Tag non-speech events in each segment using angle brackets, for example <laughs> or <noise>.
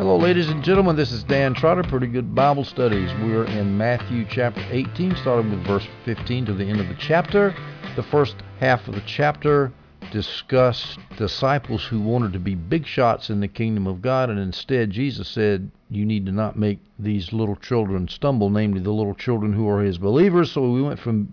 Hello, ladies and gentlemen. This is Dan Trotter. Pretty good Bible studies. We're in Matthew chapter 18, starting with verse 15 to the end of the chapter. The first half of the chapter discussed disciples who wanted to be big shots in the kingdom of God, and instead Jesus said, You need to not make these little children stumble, namely the little children who are his believers. So we went from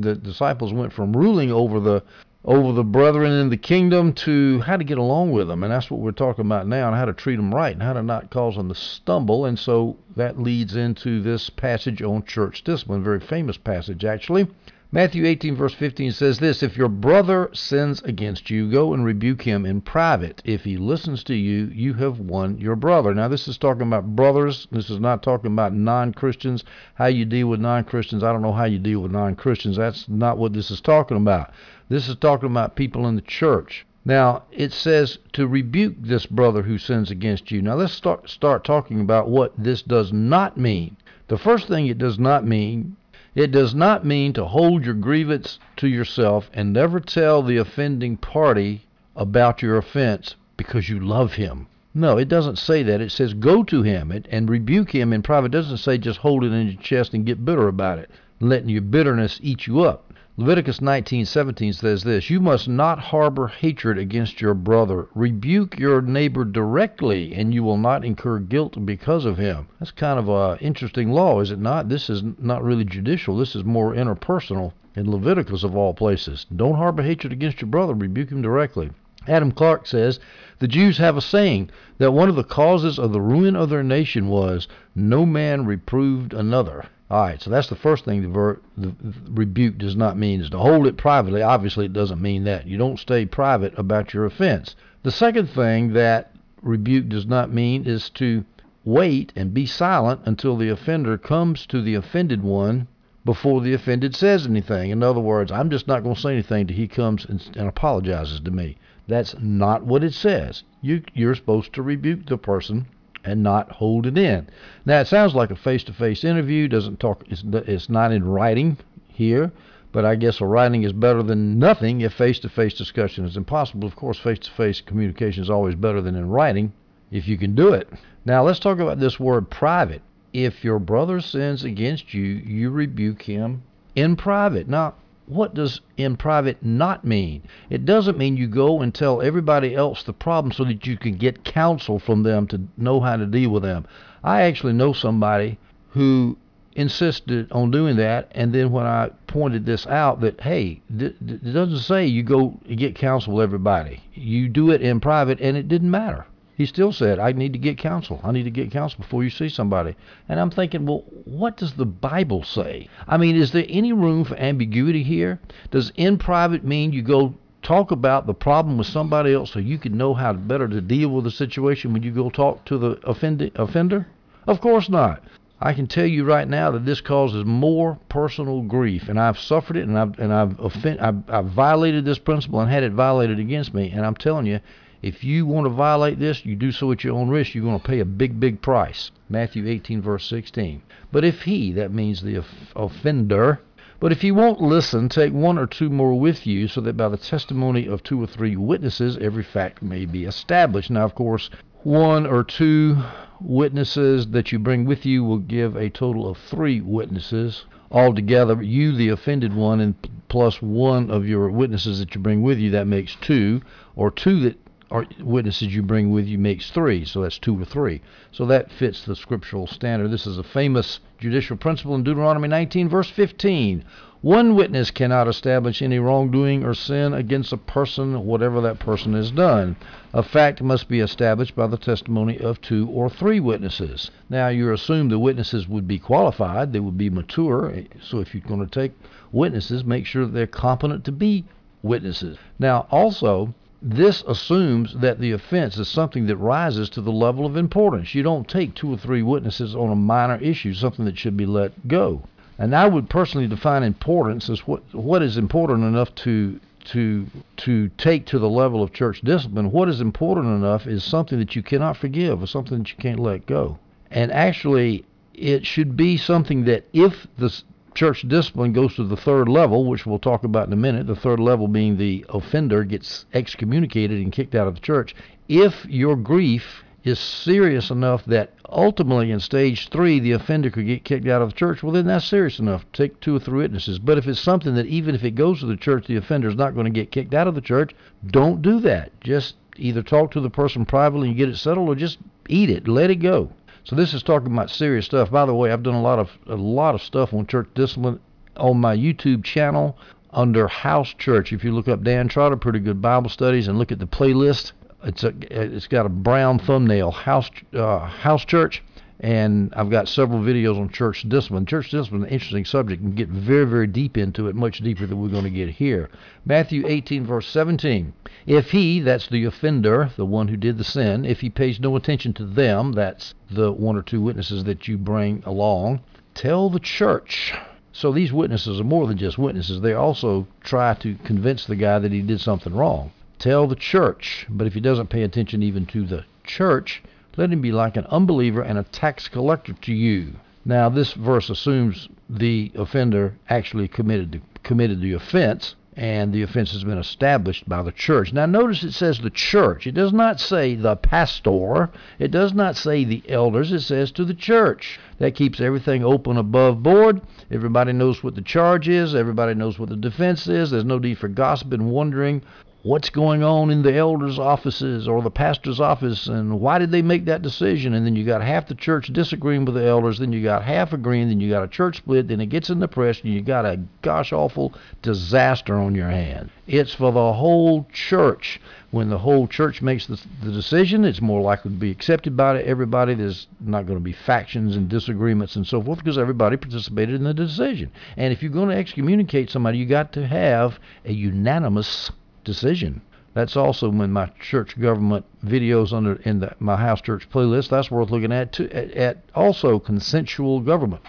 the disciples went from ruling over the over the brethren in the kingdom to how to get along with them. And that's what we're talking about now and how to treat them right and how to not cause them to stumble. And so that leads into this passage on church discipline, very famous passage actually. Matthew 18, verse 15 says this If your brother sins against you, go and rebuke him in private. If he listens to you, you have won your brother. Now, this is talking about brothers. This is not talking about non Christians, how you deal with non Christians. I don't know how you deal with non Christians. That's not what this is talking about. This is talking about people in the church. Now, it says to rebuke this brother who sins against you. Now, let's start, start talking about what this does not mean. The first thing it does not mean it does not mean to hold your grievance to yourself and never tell the offending party about your offense because you love him. No, it doesn't say that. It says go to him and rebuke him in private. It doesn't say just hold it in your chest and get bitter about it, letting your bitterness eat you up. Leviticus 19:17 says this, "You must not harbor hatred against your brother. Rebuke your neighbor directly, and you will not incur guilt because of him." That's kind of a interesting law, is it not? This is not really judicial. This is more interpersonal in Leviticus of all places. Don't harbor hatred against your brother. Rebuke him directly. Adam Clarke says the Jews have a saying that one of the causes of the ruin of their nation was no man reproved another. All right, so that's the first thing the, ver- the rebuke does not mean is to hold it privately. Obviously, it doesn't mean that. You don't stay private about your offense. The second thing that rebuke does not mean is to wait and be silent until the offender comes to the offended one before the offended says anything. In other words, I'm just not going to say anything until he comes and, and apologizes to me. That's not what it says. You, you're supposed to rebuke the person and not hold it in. Now it sounds like a face-to-face interview. Doesn't talk. It's, it's not in writing here, but I guess a writing is better than nothing if face-to-face discussion is impossible. Of course, face-to-face communication is always better than in writing if you can do it. Now let's talk about this word private. If your brother sins against you, you rebuke him in private. Now, what does in private not mean? It doesn't mean you go and tell everybody else the problem so that you can get counsel from them to know how to deal with them. I actually know somebody who insisted on doing that, and then when I pointed this out, that hey, it doesn't say you go get counsel with everybody. You do it in private, and it didn't matter. He still said, I need to get counsel. I need to get counsel before you see somebody. And I'm thinking, well, what does the Bible say? I mean, is there any room for ambiguity here? Does in private mean you go talk about the problem with somebody else so you can know how better to deal with the situation when you go talk to the offender? Of course not. I can tell you right now that this causes more personal grief, and I've suffered it, and I've and I've, offend, I've, I've violated this principle and had it violated against me. And I'm telling you, if you want to violate this, you do so at your own risk. You're going to pay a big, big price. Matthew 18, verse 16. But if he, that means the offender, but if you won't listen, take one or two more with you, so that by the testimony of two or three witnesses, every fact may be established. Now, of course, one or two witnesses that you bring with you will give a total of three witnesses. Altogether, you, the offended one, and plus one of your witnesses that you bring with you, that makes two, or two that or witnesses you bring with you makes three, so that's two or three. So that fits the scriptural standard. This is a famous judicial principle in Deuteronomy 19, verse 15. One witness cannot establish any wrongdoing or sin against a person, whatever that person has done. A fact must be established by the testimony of two or three witnesses. Now, you assume the witnesses would be qualified, they would be mature. So, if you're going to take witnesses, make sure they're competent to be witnesses. Now, also, this assumes that the offense is something that rises to the level of importance. You don't take two or three witnesses on a minor issue, something that should be let go. And I would personally define importance as what what is important enough to to to take to the level of church discipline. What is important enough is something that you cannot forgive or something that you can't let go. And actually, it should be something that if the church discipline goes to the third level, which we'll talk about in a minute, the third level being the offender gets excommunicated and kicked out of the church. If your grief is serious enough that ultimately in stage three the offender could get kicked out of the church, well then that's serious enough. Take two or three witnesses. But if it's something that even if it goes to the church, the offender is not going to get kicked out of the church, don't do that. Just either talk to the person privately and get it settled, or just eat it, let it go. So this is talking about serious stuff. By the way, I've done a lot of a lot of stuff on church discipline on my YouTube channel under House Church. If you look up Dan Trotter, pretty good Bible studies, and look at the playlist, it's a it's got a brown thumbnail, House uh, House Church, and I've got several videos on church discipline. Church discipline is an interesting subject and get very very deep into it, much deeper than we're going to get here. Matthew 18 verse 17. If he, that's the offender, the one who did the sin, if he pays no attention to them, that's the one or two witnesses that you bring along, tell the church. So these witnesses are more than just witnesses. They also try to convince the guy that he did something wrong tell the church. But if he doesn't pay attention even to the church, let him be like an unbeliever and a tax collector to you. Now, this verse assumes the offender actually committed the, committed the offense, and the offense has been established by the church. Now, notice it says the church. It does not say the pastor. It does not say the elders. It says to the church. That keeps everything open above board. Everybody knows what the charge is. Everybody knows what the defense is. There's no need for gossip and wondering what's going on in the elders' offices or the pastor's office and why did they make that decision? And then you got half the church disagreeing with the elders then you got half agreeing then you got a church split then it gets in the press and you got a gosh awful disaster on your hand. It's for the whole church. When the whole church makes the, the decision it's more likely to be accepted by everybody. There's not going to be factions and disagreements and so forth because everybody participated in the decision. And if you're going to excommunicate somebody you got to have a unanimous decision. That's also in my church government videos under in the, my house church playlist. That's worth looking at too. At, at also consensual government.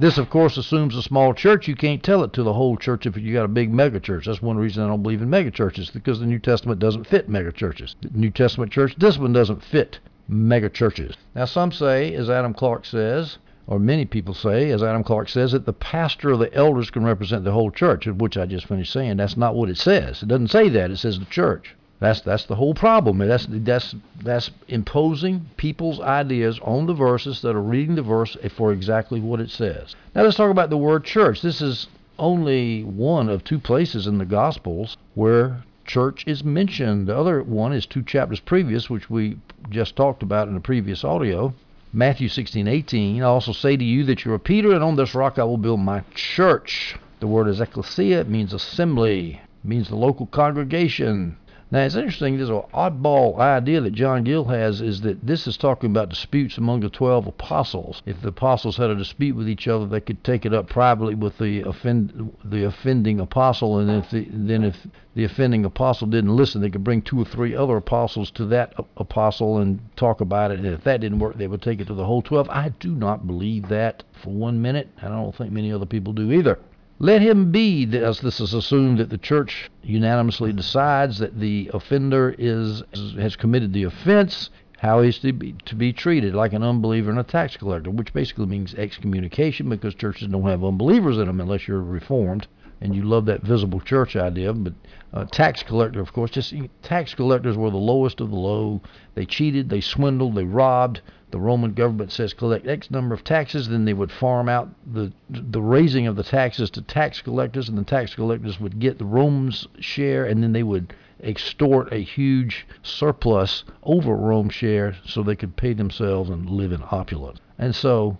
This, of course, assumes a small church. You can't tell it to the whole church if you got a big mega church. That's one reason I don't believe in mega churches because the New Testament doesn't fit mega churches. The New Testament church discipline doesn't fit mega churches. Now, some say, as Adam Clarke says, or many people say, as Adam Clarke says, that the pastor or the elders can represent the whole church, which I just finished saying. That's not what it says. It doesn't say that. It says the church. That's that's the whole problem. That's that's that's imposing people's ideas on the verses that are reading the verse for exactly what it says. Now let's talk about the word church. This is only one of two places in the Gospels where church is mentioned. The other one is two chapters previous, which we just talked about in the previous audio. Matthew 16:18, I also say to you that you are Peter, and on this rock I will build my church. The word is ecclesia. It means assembly. It means the local congregation. Now it's interesting. There's an oddball idea that John Gill has is that this is talking about disputes among the twelve apostles. If the apostles had a dispute with each other, they could take it up privately with the offend the offending apostle, and if the, then if the offending apostle didn't listen, they could bring two or three other apostles to that apostle and talk about it. And if that didn't work, they would take it to the whole twelve. I do not believe that for one minute. I don't think many other people do either. Let him be, as this is assumed that the church unanimously decides that the offender is has committed the offense, how he's to be, to be treated like an unbeliever and a tax collector, which basically means excommunication because churches don't have unbelievers in them unless you're reformed and you love that visible church idea. But uh, tax collector, of course, just tax collectors were the lowest of the low. They cheated, they swindled, they robbed the Roman government says collect X number of taxes, then they would farm out the the raising of the taxes to tax collectors, and the tax collectors would get the Rome's share, and then they would extort a huge surplus over Rome's share so they could pay themselves and live in opulence. And so,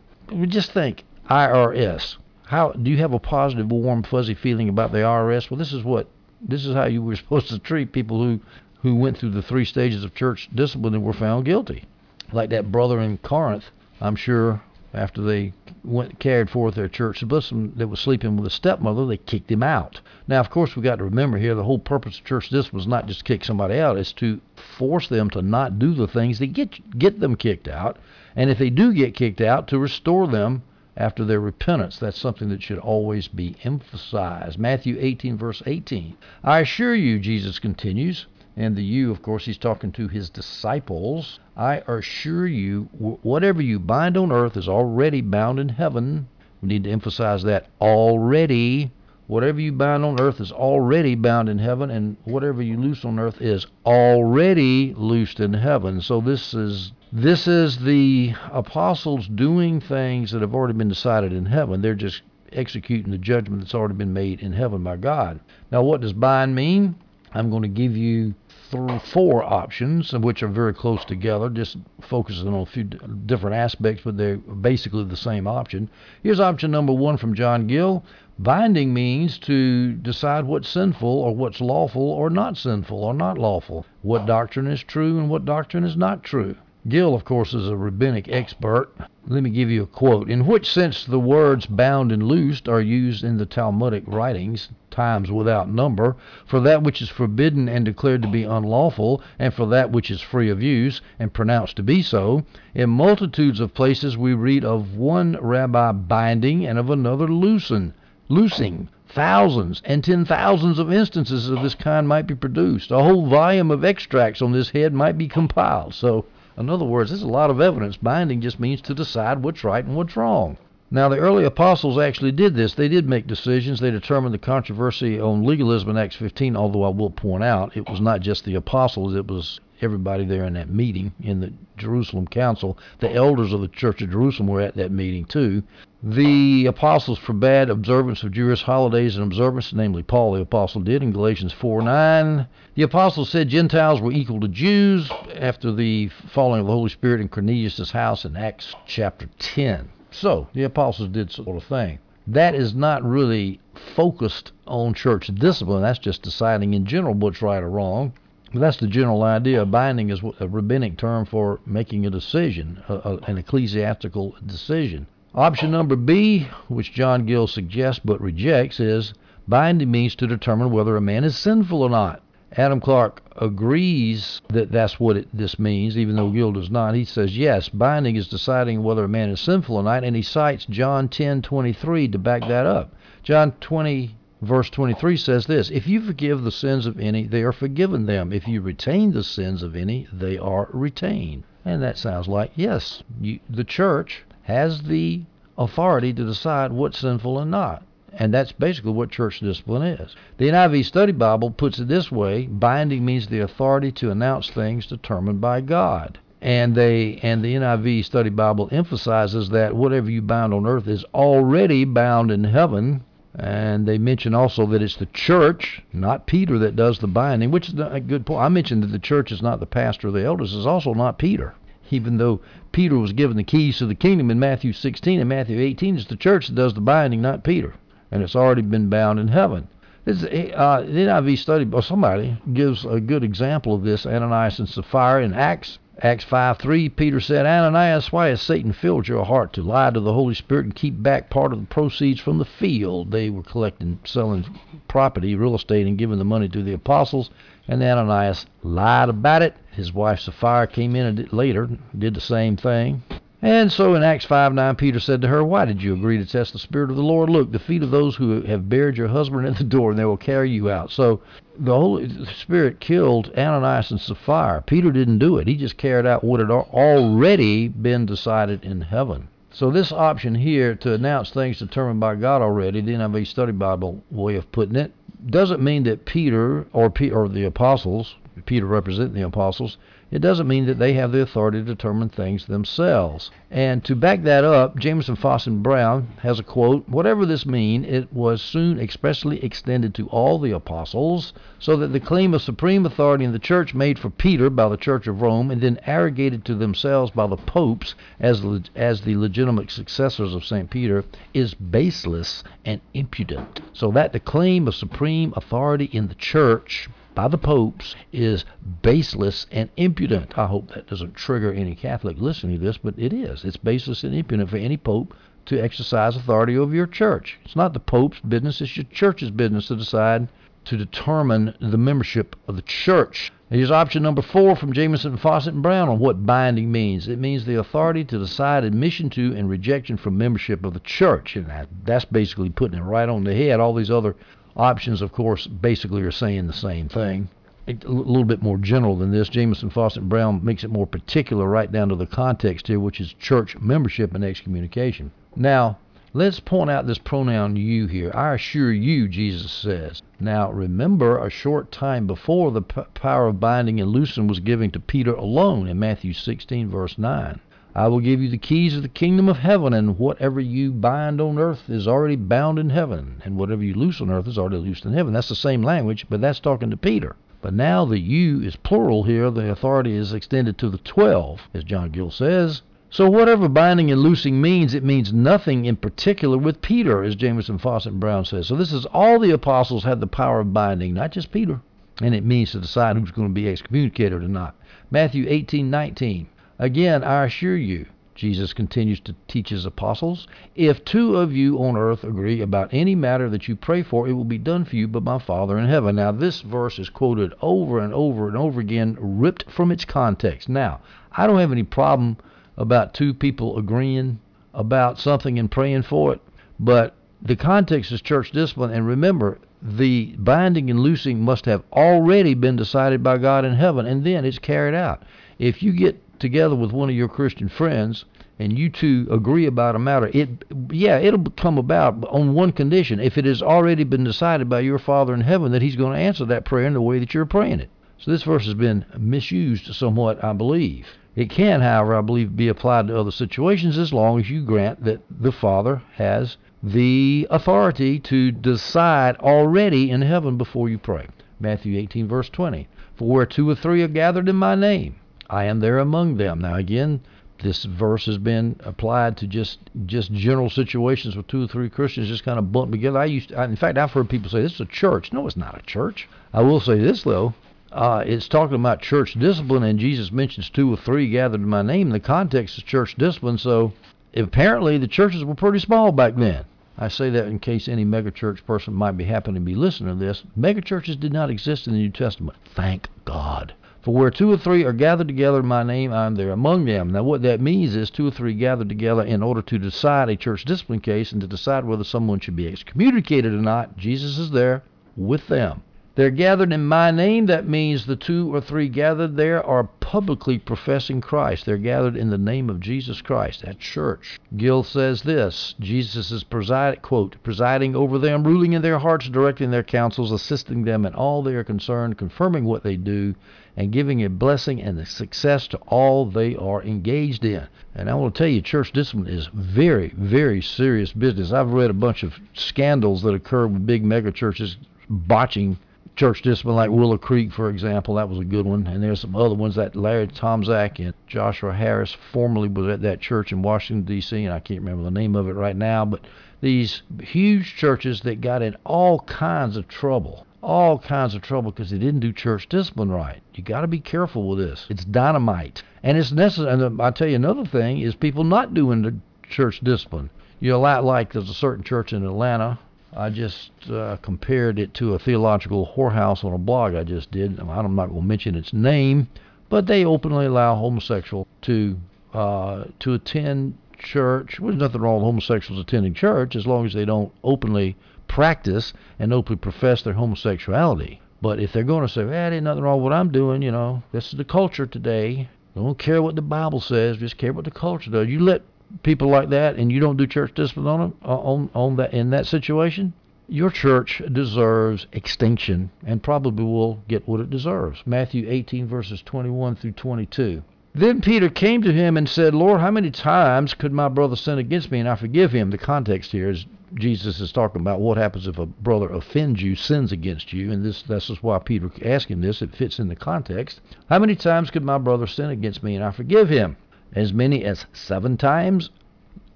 just think IRS. How do you have a positive, warm, fuzzy feeling about the IRS? Well, this is what this is how you were <laughs> supposed to treat people who who went through the three stages of church discipline and were found guilty like that brother in Corinth, I'm sure after they went carried forth their church discipline that was sleeping with a stepmother, they kicked him out. Now, of course, we got to remember here the whole purpose of church discipline is not just to kick somebody out; it's to force them to not do the things that get get them kicked out, and if they do get kicked out, to restore them after their repentance. That's something that should always be emphasized. Matthew 18, verse 18. I assure you, Jesus continues, and the you, of course, he's talking to his disciples. I assure you, whatever you bind on earth is already bound in heaven. We need to emphasize that already. Whatever you bind on earth is already bound in heaven, and whatever you loose on earth is already loosed in heaven. So this is this is the apostles doing things that have already been decided in heaven. They're just executing the judgment that's already been made in heaven by God. Now, what does bind mean? I'm going to give you th- four options, which are very close together, just focusing on a few d- different aspects, but they're basically the same option. Here's option number one from John Gill. Binding means to decide what's sinful or what's lawful or not sinful or not lawful, what doctrine is true and what doctrine is not true. Gill, of course, is a rabbinic expert. Let me give you a quote. In which sense the words bound and loosed are used in the Talmudic writings, times without number, for that which is forbidden and declared to be unlawful, and for that which is free of use and pronounced to be so. In multitudes of places we read of one rabbi binding and of another loosing. Loosing. Thousands and ten thousands of instances of this kind might be produced. A whole volume of extracts on this head might be compiled. So in other words, there's a lot of evidence. Binding just means to decide what's right and what's wrong. Now, the early apostles actually did this. They did make decisions. They determined the controversy on legalism in Acts 15, although I will point out it was not just the apostles, it was everybody there in that meeting in the Jerusalem Council. The elders of the Church of Jerusalem were at that meeting too. The apostles forbade observance of Jewish holidays and observance, namely Paul the apostle did in Galatians 4 9. The apostles said Gentiles were equal to Jews after the falling of the Holy Spirit in Cornelius' house in Acts chapter 10. So the apostles did sort of thing. That is not really focused on church discipline. That's just deciding in general what's right or wrong. But that's the general idea. Binding is a rabbinic term for making a decision, an ecclesiastical decision. Option number B, which John Gill suggests but rejects, is binding means to determine whether a man is sinful or not. Adam Clarke agrees that that's what it, this means, even though Gill does not. He says, yes, binding is deciding whether a man is sinful or not, and he cites John 10:23 to back that up. John 20 verse 23 says this, if you forgive the sins of any, they are forgiven them. If you retain the sins of any, they are retained. And that sounds like, yes, you, the church has the authority to decide what's sinful and not. And that's basically what church discipline is. The NIV Study Bible puts it this way binding means the authority to announce things determined by God. And they and the NIV Study Bible emphasizes that whatever you bind on earth is already bound in heaven. And they mention also that it's the church, not Peter, that does the binding, which is a good point. I mentioned that the church is not the pastor or the elders, it's also not Peter even though Peter was given the keys to the kingdom in Matthew 16 and Matthew 18, it's the church that does the binding, not Peter. And it's already been bound in heaven. This, uh, the NIV study, or somebody gives a good example of this, Ananias and Sapphira in Acts. Acts 5 3, Peter said, Ananias, why has Satan filled your heart to lie to the Holy Spirit and keep back part of the proceeds from the field? They were collecting, selling property, real estate, and giving the money to the apostles. And Ananias lied about it. His wife Sapphira came in later, did the same thing. And so in Acts 5 9, Peter said to her, Why did you agree to test the Spirit of the Lord? Look, the feet of those who have buried your husband at the door, and they will carry you out. So the Holy Spirit killed Ananias and Sapphira. Peter didn't do it, he just carried out what had already been decided in heaven. So this option here to announce things determined by God already, the NIV Study Bible way of putting it, doesn't mean that Peter or P, or the apostles, Peter representing the apostles, it doesn't mean that they have the authority to determine things themselves. And to back that up, Jamieson Fausset Brown has a quote Whatever this mean, it was soon expressly extended to all the apostles, so that the claim of supreme authority in the church made for Peter by the Church of Rome and then arrogated to themselves by the popes as, as the legitimate successors of St. Peter is baseless and impudent. So that the claim of supreme authority in the church by the popes is baseless and impudent. I hope that doesn't trigger any Catholic listening to this, but it is. It's baseless and impudent for any pope to exercise authority over your church. It's not the pope's business, it's your church's business to decide to determine the membership of the church. Here's option number four from Jamieson, Fausset, and Brown on what binding means. It means the authority to decide admission to and rejection from membership of the church. And that's basically putting it right on the head. All these other Options, of course, basically are saying the same thing. A little bit more general than this. Jamieson Fausset Brown makes it more particular right down to the context here, which is church membership and excommunication. Now, Let's point out this pronoun you here. I assure you, Jesus says. Now, remember, a short time before, the p- power of binding and loosing was given to Peter alone in Matthew 16, verse 9. I will give you the keys of the kingdom of heaven, and whatever you bind on earth is already bound in heaven, and whatever you loose on earth is already loosed in heaven. That's the same language, but that's talking to Peter. But now the you is plural here. The authority is extended to the twelve, as John Gill says. So whatever binding and loosing means, it means nothing in particular with Peter, as Jamieson Fausset, and Brown says. So this is all the apostles had the power of binding, not just Peter. And it means to decide who's going to be excommunicated or not. Matthew 18:19. Again, I assure you, Jesus continues to teach his apostles, if two of you on earth agree about any matter that you pray for, it will be done for you by my Father in heaven. Now, this verse is quoted over and over and over again, ripped from its context. Now, I don't have any problem about two people agreeing about something and praying for it, but the context is church discipline. And remember, the binding and loosing must have already been decided by God in heaven, and then it's carried out. If you get together with one of your Christian friends and you two agree about a matter, it yeah, it'll come about on one condition: if it has already been decided by your Father in heaven that He's going to answer that prayer in the way that you're praying it. So this verse has been misused somewhat, I believe. It can, however, I believe, be applied to other situations as long as you grant that the Father has the authority to decide already in heaven before you pray. Matthew 18, verse 20. For where two or three are gathered in my name, I am there among them. Now again, this verse has been applied to just just general situations with two or three Christians just kind of bumped together. I used, to, in fact, I've heard people say this is a church. No, it's not a church. I will say this though, uh, it's talking about church discipline, and Jesus mentions two or three gathered in my name. The context is church discipline, so apparently the churches were pretty small back then. I say that in case any megachurch person might be happening to be listening to this. Megachurches did not exist in the New Testament. Thank God. For where two or three are gathered together in my name, I am there among them. Now, what that means is two or three gathered together in order to decide a church discipline case and to decide whether someone should be excommunicated or not. Jesus is there with them. They're gathered in my name. That means the two or three gathered there are publicly professing Christ. They're gathered in the name of Jesus Christ at church. Gill says this Jesus is preside, quote, presiding over them, ruling in their hearts, directing their counsels, assisting them in all they are concerned, confirming what they do, and giving a blessing and a success to all they are engaged in. And I want to tell you, church discipline is very, very serious business. I've read a bunch of scandals that occur with big mega churches botching church discipline, like Willow Creek, for example. That was a good one. And there's some other ones that Larry Tomczak and Joshua Harris formerly was at that church in Washington, D.C., and I can't remember the name of it right now. But these huge churches that got in all kinds of trouble. All kinds of trouble because they didn't do church discipline right. You got to be careful with this. It's dynamite, and it's necessary. And I'll tell you another thing is people not doing the church discipline. You a lot like there's a certain church in Atlanta I just uh, compared it to a theological whorehouse on a blog I just did. I'm not going to mention its name, but they openly allow homosexuals to uh, to attend church. Well, there's nothing wrong with homosexuals attending church as long as they don't openly practice and openly profess their homosexuality. But if they're going to say, "Hey, ain't nothing wrong with what I'm doing," you know, this is the culture today. Don't care what the Bible says, just care what the culture does. You let people like that and you don't do church discipline on them uh, on on that in that situation, your church deserves extinction and probably will get what it deserves. Matthew 18 verses 21 through 22. Then Peter came to him and said, Lord, how many times could my brother sin against me and I forgive him? The context here is Jesus is talking about what happens if a brother offends you, sins against you, and this this is why Peter asked him this. It fits in the context. How many times could my brother sin against me and I forgive him? As many as seven times?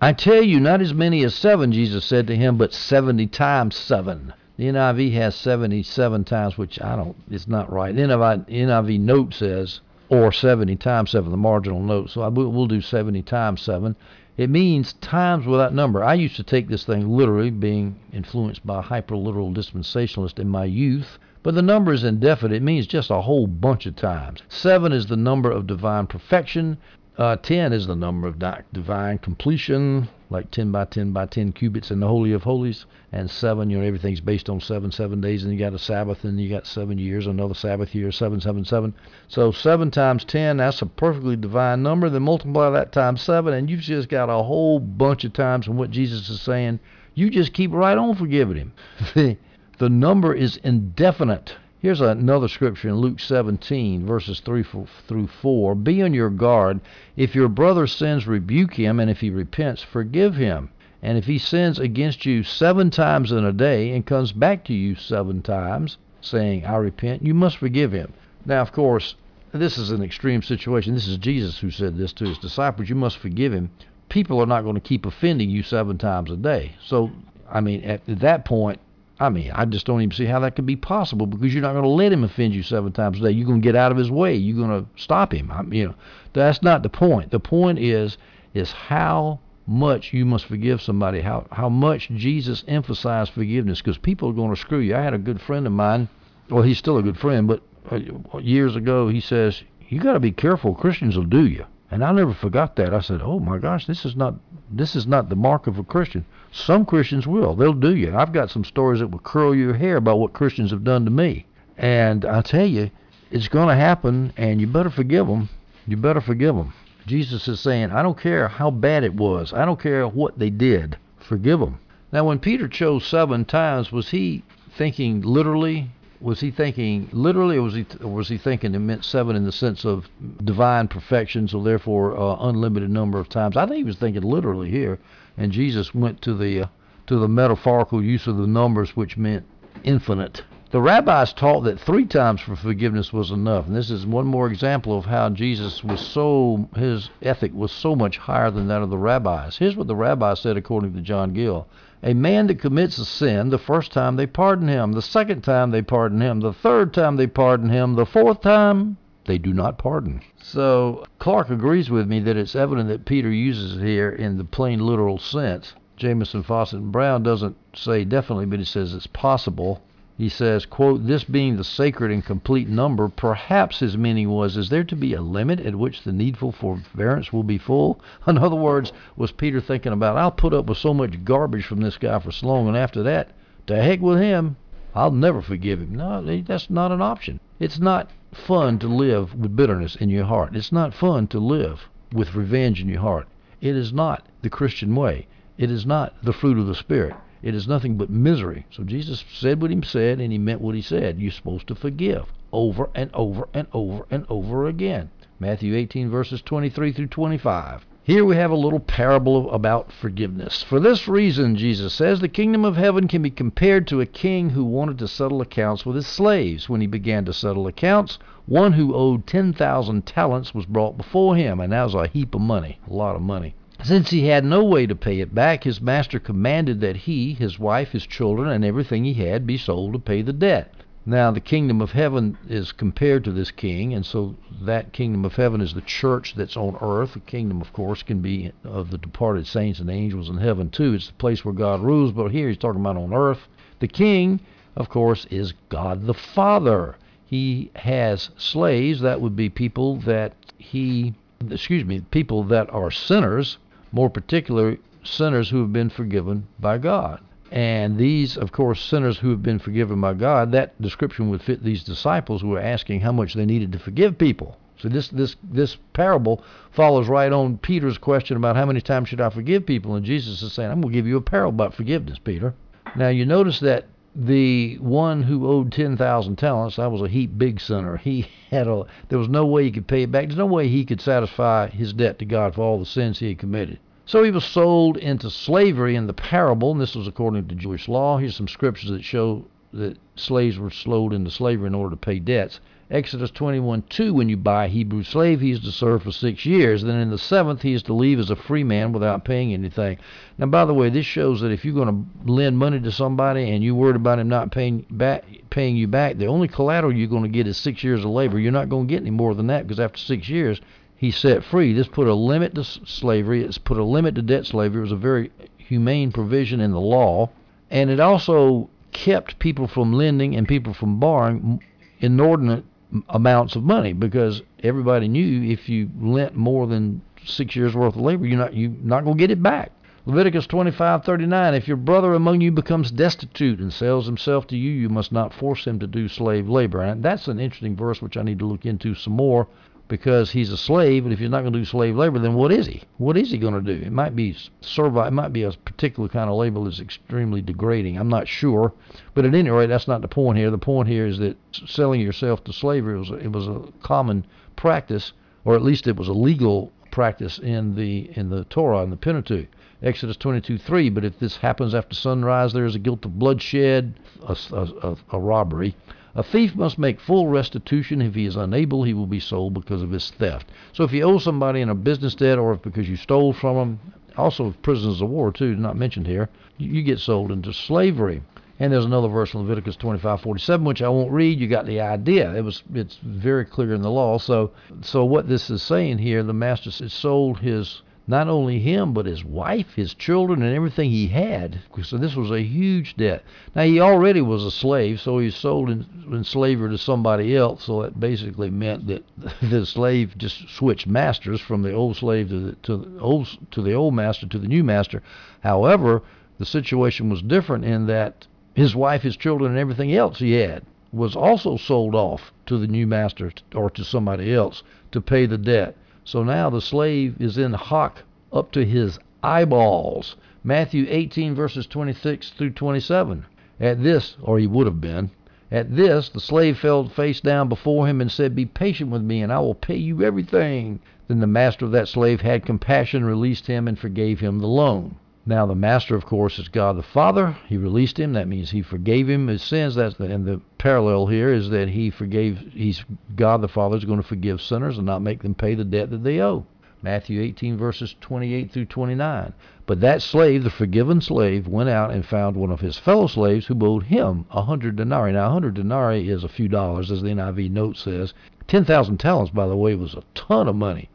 I tell you, not as many as seven, Jesus said to him, but seventy times seven. The NIV has 77 times, which I don't, it's not right. The NIV, NIV note says, or 70 times 7, the marginal note. So I, we'll do 70 times 7. It means times without number. I used to take this thing literally, being influenced by hyperliteral dispensationalist in my youth. But the number is indefinite. It means just a whole bunch of times. Seven is the number of divine perfection. Uh, 10 is the number of divine completion, like 10 by 10 by 10 cubits in the Holy of Holies. And 7, you know, everything's based on 7, 7 days, and you got a Sabbath, and you got 7 years, another Sabbath year, 7, 7, 7. So 7 times 10, that's a perfectly divine number. Then multiply that times 7, and you've just got a whole bunch of times from what Jesus is saying. You just keep right on forgiving him. <laughs> the number is indefinite. Here's another scripture in Luke 17, verses 3 through 4. Be on your guard. If your brother sins, rebuke him, and if he repents, forgive him. And if he sins against you seven times in a day and comes back to you seven times, saying, I repent, you must forgive him. Now, of course, this is an extreme situation. This is Jesus who said this to his disciples. You must forgive him. People are not going to keep offending you seven times a day. So, I mean, at that point, I mean, I just don't even see how that could be possible because you're not going to let him offend you seven times a day. You're going to get out of his way. You're going to stop him. I, you know, that's not the point. The point is is how much you must forgive somebody. How how much Jesus emphasized forgiveness because people are going to screw you. I had a good friend of mine. Well, he's still a good friend, but uh, years ago he says you got to be careful. Christians will do you. And I never forgot that. I said, "Oh my gosh, this is not this is not the mark of a Christian." Some Christians will. They'll do you. I've got some stories that will curl your hair about what Christians have done to me. And I tell you, it's going to happen, and you better forgive them. You better forgive them. Jesus is saying, I don't care how bad it was. I don't care what they did. Forgive them. Now, when Peter chose seven times, was he thinking literally? Was he thinking literally, or was he or was he thinking it meant seven in the sense of divine perfection, so therefore uh, unlimited number of times? I think he was thinking literally here and Jesus went to the uh, to the metaphorical use of the numbers, which meant infinite. The rabbis taught that three times for forgiveness was enough, and this is one more example of how Jesus was so his ethic was so much higher than that of the rabbis. Here's what the rabbis said according to John Gill. A man that commits a sin, the first time they pardon him, the second time they pardon him, the third time they pardon him, the fourth time they do not pardon. So Clarke agrees with me that it's evident that Peter uses it here in the plain literal sense. Jamieson, Fausset, and Brown doesn't say definitely, but he says it's possible. He says, quote, this being the sacred and complete number, perhaps his meaning was, is there to be a limit at which the needful forbearance will be full? <laughs> In other words, was Peter thinking about, I'll put up with so much garbage from this guy for so long, and after that, to heck with him. I'll never forgive him. No, that's not an option. It's not fun to live with bitterness in your heart. It's not fun to live with revenge in your heart. It is not the Christian way. It is not the fruit of the Spirit. It is nothing but misery. So Jesus said what he said, and he meant what he said. You're supposed to forgive over and over and over and over again. Matthew 18, verses 23 through 25. Here we have a little parable about forgiveness. For this reason, Jesus says, the kingdom of heaven can be compared to a king who wanted to settle accounts with his slaves. When he began to settle accounts, one who owed 10,000 talents was brought before him, and that was a heap of money, a lot of money. Since he had no way to pay it back, his master commanded that he, his wife, his children, and everything he had be sold to pay the debt. Now, the kingdom of heaven is compared to this king, and so that kingdom of heaven is the church that's on earth. The kingdom, of course, can be of the departed saints and angels in heaven, too. It's the place where God rules, but here he's talking about on earth. The king, of course, is God the Father. He has slaves, that would be people that he, excuse me, people that are sinners, more particular, sinners who have been forgiven by God. And these, of course, sinners who have been forgiven by God, that description would fit these disciples who were asking how much they needed to forgive people. So this this this parable follows right on Peter's question about how many times should I forgive people, and Jesus is saying, I'm going to give you a parable about forgiveness, Peter. Now you notice that the one who owed ten thousand talents, that was a heap big sinner. He had a there was no way he could pay it back. There's no way he could satisfy his debt to God for all the sins he had committed. So he was sold into slavery in the parable, and this was according to Jewish law. Here's some scriptures that show that slaves were sold into slavery in order to pay debts. Exodus 21 2, when you buy a Hebrew slave, he is to serve for six years. Then in the seventh, he is to leave as a free man without paying anything. Now, by the way, this shows that if you're going to lend money to somebody and you're worried about him not paying back, paying you back, the only collateral you're going to get is six years of labor. You're not going to get any more than that because after six years, he's set free. This put a limit to slavery. It's put a limit to debt slavery. It was a very humane provision in the law, and it also kept people from lending and people from borrowing inordinate amounts of money because everybody knew if you lent more than six years worth of labor, you're not you're not going to get it back. Leviticus 25:39 If your brother among you becomes destitute and sells himself to you, you must not force him to do slave labor. And that's an interesting verse which I need to look into some more because he's a slave, and if he's not going to do slave labor, then what is he? What is he going to do? It might be servile. It might be a particular kind of labor that's extremely degrading. I'm not sure, but at any rate, that's not the point here. The point here is that selling yourself to slavery was a, it was a common practice, or at least it was a legal practice in the in the Torah in the Pentateuch. Exodus 22:3. But if this happens after sunrise, there is a guilt of bloodshed, a, a, a robbery. A thief must make full restitution. If he is unable, he will be sold because of his theft. So if you owe somebody in a business debt, or if because you stole from them, also prisoners of war too, not mentioned here, you get sold into slavery. And there's another verse in Leviticus 25:47, which I won't read. You got the idea. It was it's very clear in the law. So so what this is saying here, the master sold his not only him, but his wife, his children, and everything he had. So this was a huge debt. Now, he already was a slave, so he sold in, in slavery to somebody else. So that basically meant that <laughs> the slave just switched masters from the old slave to the, to the old to the old master to the new master. However, the situation was different in that his wife, his children, and everything else he had was also sold off to the new master or to somebody else to pay the debt. So now the slave is in hock up to his eyeballs. Matthew 18 verses 26 through 27. At this, or he would have been, at this the slave fell face down before him and said, Be patient with me, and I will pay you everything. Then the master of that slave had compassion, released him, and forgave him the loan. Now the master, of course, is God the Father. He released him. That means he forgave him his sins. That's the, and the parallel here is that he forgave. He's God the Father is going to forgive sinners and not make them pay the debt that they owe. Matthew 18 verses 28 through 29. But that slave, the forgiven slave, went out and found one of his fellow slaves who owed him a hundred denarii. Now, a hundred denarii is a few dollars, as the NIV note says. Ten thousand talents, by the way, was a ton of money.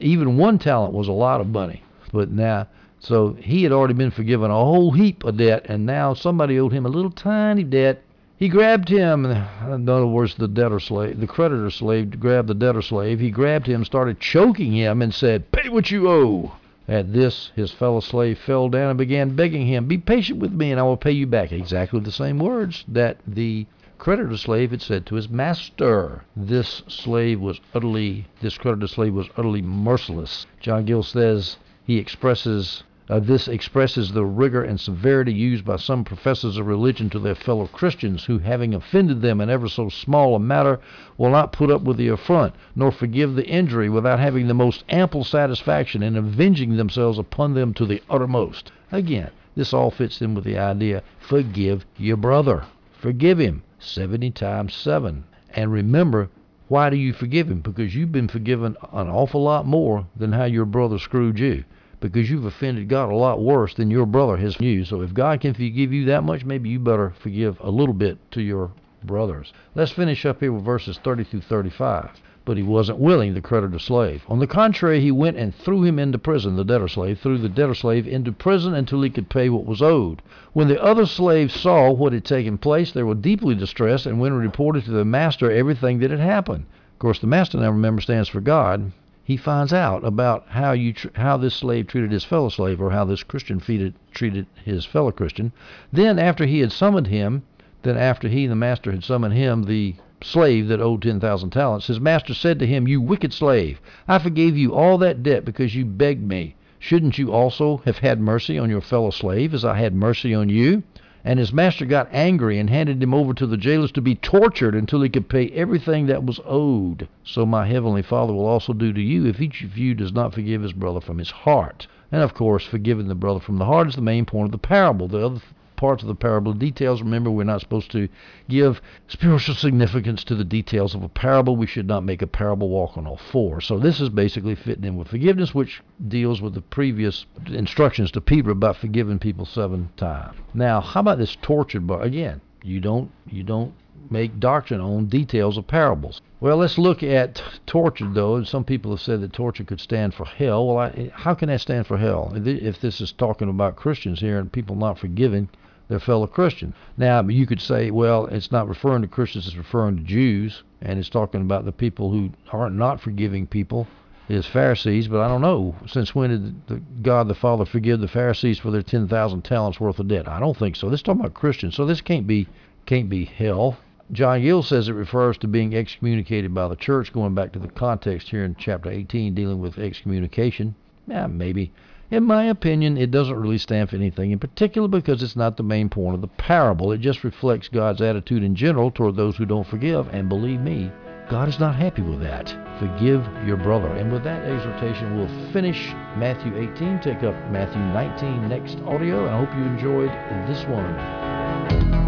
Even one talent was a lot of money. But now so he had already been forgiven a whole heap of debt, and now somebody owed him a little tiny debt. He grabbed him. In other words, the debtor slave, the creditor slave, grabbed the debtor slave. He grabbed him, started choking him, and said, "Pay what you owe." At this, his fellow slave fell down and began begging him, "Be patient with me, and I will pay you back." Exactly the same words that the creditor slave had said to his master. This slave was utterly, this creditor slave was utterly merciless. John Gill says he expresses uh, this expresses the rigor and severity used by some professors of religion to their fellow Christians who, having offended them in ever so small a matter, will not put up with the affront, nor forgive the injury without having the most ample satisfaction in avenging themselves upon them to the uttermost. Again, this all fits in with the idea forgive your brother. Forgive him 70 times 7. And remember, why do you forgive him? Because you've been forgiven an awful lot more than how your brother screwed you because you've offended God a lot worse than your brother has you. So if God can forgive you that much, maybe you better forgive a little bit to your brothers. Let's finish up here with verses 30 through 35. But he wasn't willing, the creditor slave. On the contrary, he went and threw him into prison, the debtor slave, threw the debtor slave into prison until he could pay what was owed. When the other slaves saw what had taken place, they were deeply distressed and went and reported to their master everything that had happened. Of course, the master now remember stands for God he finds out about how you tr- how this slave treated his fellow slave, or how this Christian treated treated his fellow Christian. Then, after he had summoned him, then after he, the master, had summoned him, the slave that owed ten thousand talents, his master said to him, "You wicked slave, I forgave you all that debt because you begged me. Shouldn't you also have had mercy on your fellow slave as I had mercy on you?" And his master got angry and handed him over to the jailers to be tortured until he could pay everything that was owed. So my heavenly Father will also do to you if each of you does not forgive his brother from his heart. And of course, forgiving the brother from the heart is the main point of the parable. The other parts of the parable details. Remember, we're not supposed to give spiritual significance to the details of a parable. We should not make a parable walk on all fours. So this is basically fitting in with forgiveness, which deals with the previous instructions to Peter about forgiving people seven times. Now, how about this tortured? But again, you don't you don't make doctrine on details of parables. Well, let's look at torture, though. Some people have said that torture could stand for hell. Well, I, how can that stand for hell? If this is talking about Christians here and people not forgiving, their fellow Christian. Now, you could say, well, it's not referring to Christians, it's referring to Jews. and it's talking about the people who aren't not forgiving people is Pharisees, but I don't know. Since when did the God the Father forgive the Pharisees for their ten thousand talents worth of debt? I don't think so. This is talking about Christians, so this can't be can't be hell. John Gill says it refers to being excommunicated by the church, going back to the context here in chapter 18, dealing with excommunication. Yeah, maybe. In my opinion, it doesn't really stand for anything in particular because it's not the main point of the parable. It just reflects God's attitude in general toward those who don't forgive, and believe me, God is not happy with that. Forgive your brother. And with that exhortation, we'll finish Matthew 18, take up Matthew 19 next audio, and I hope you enjoyed this one.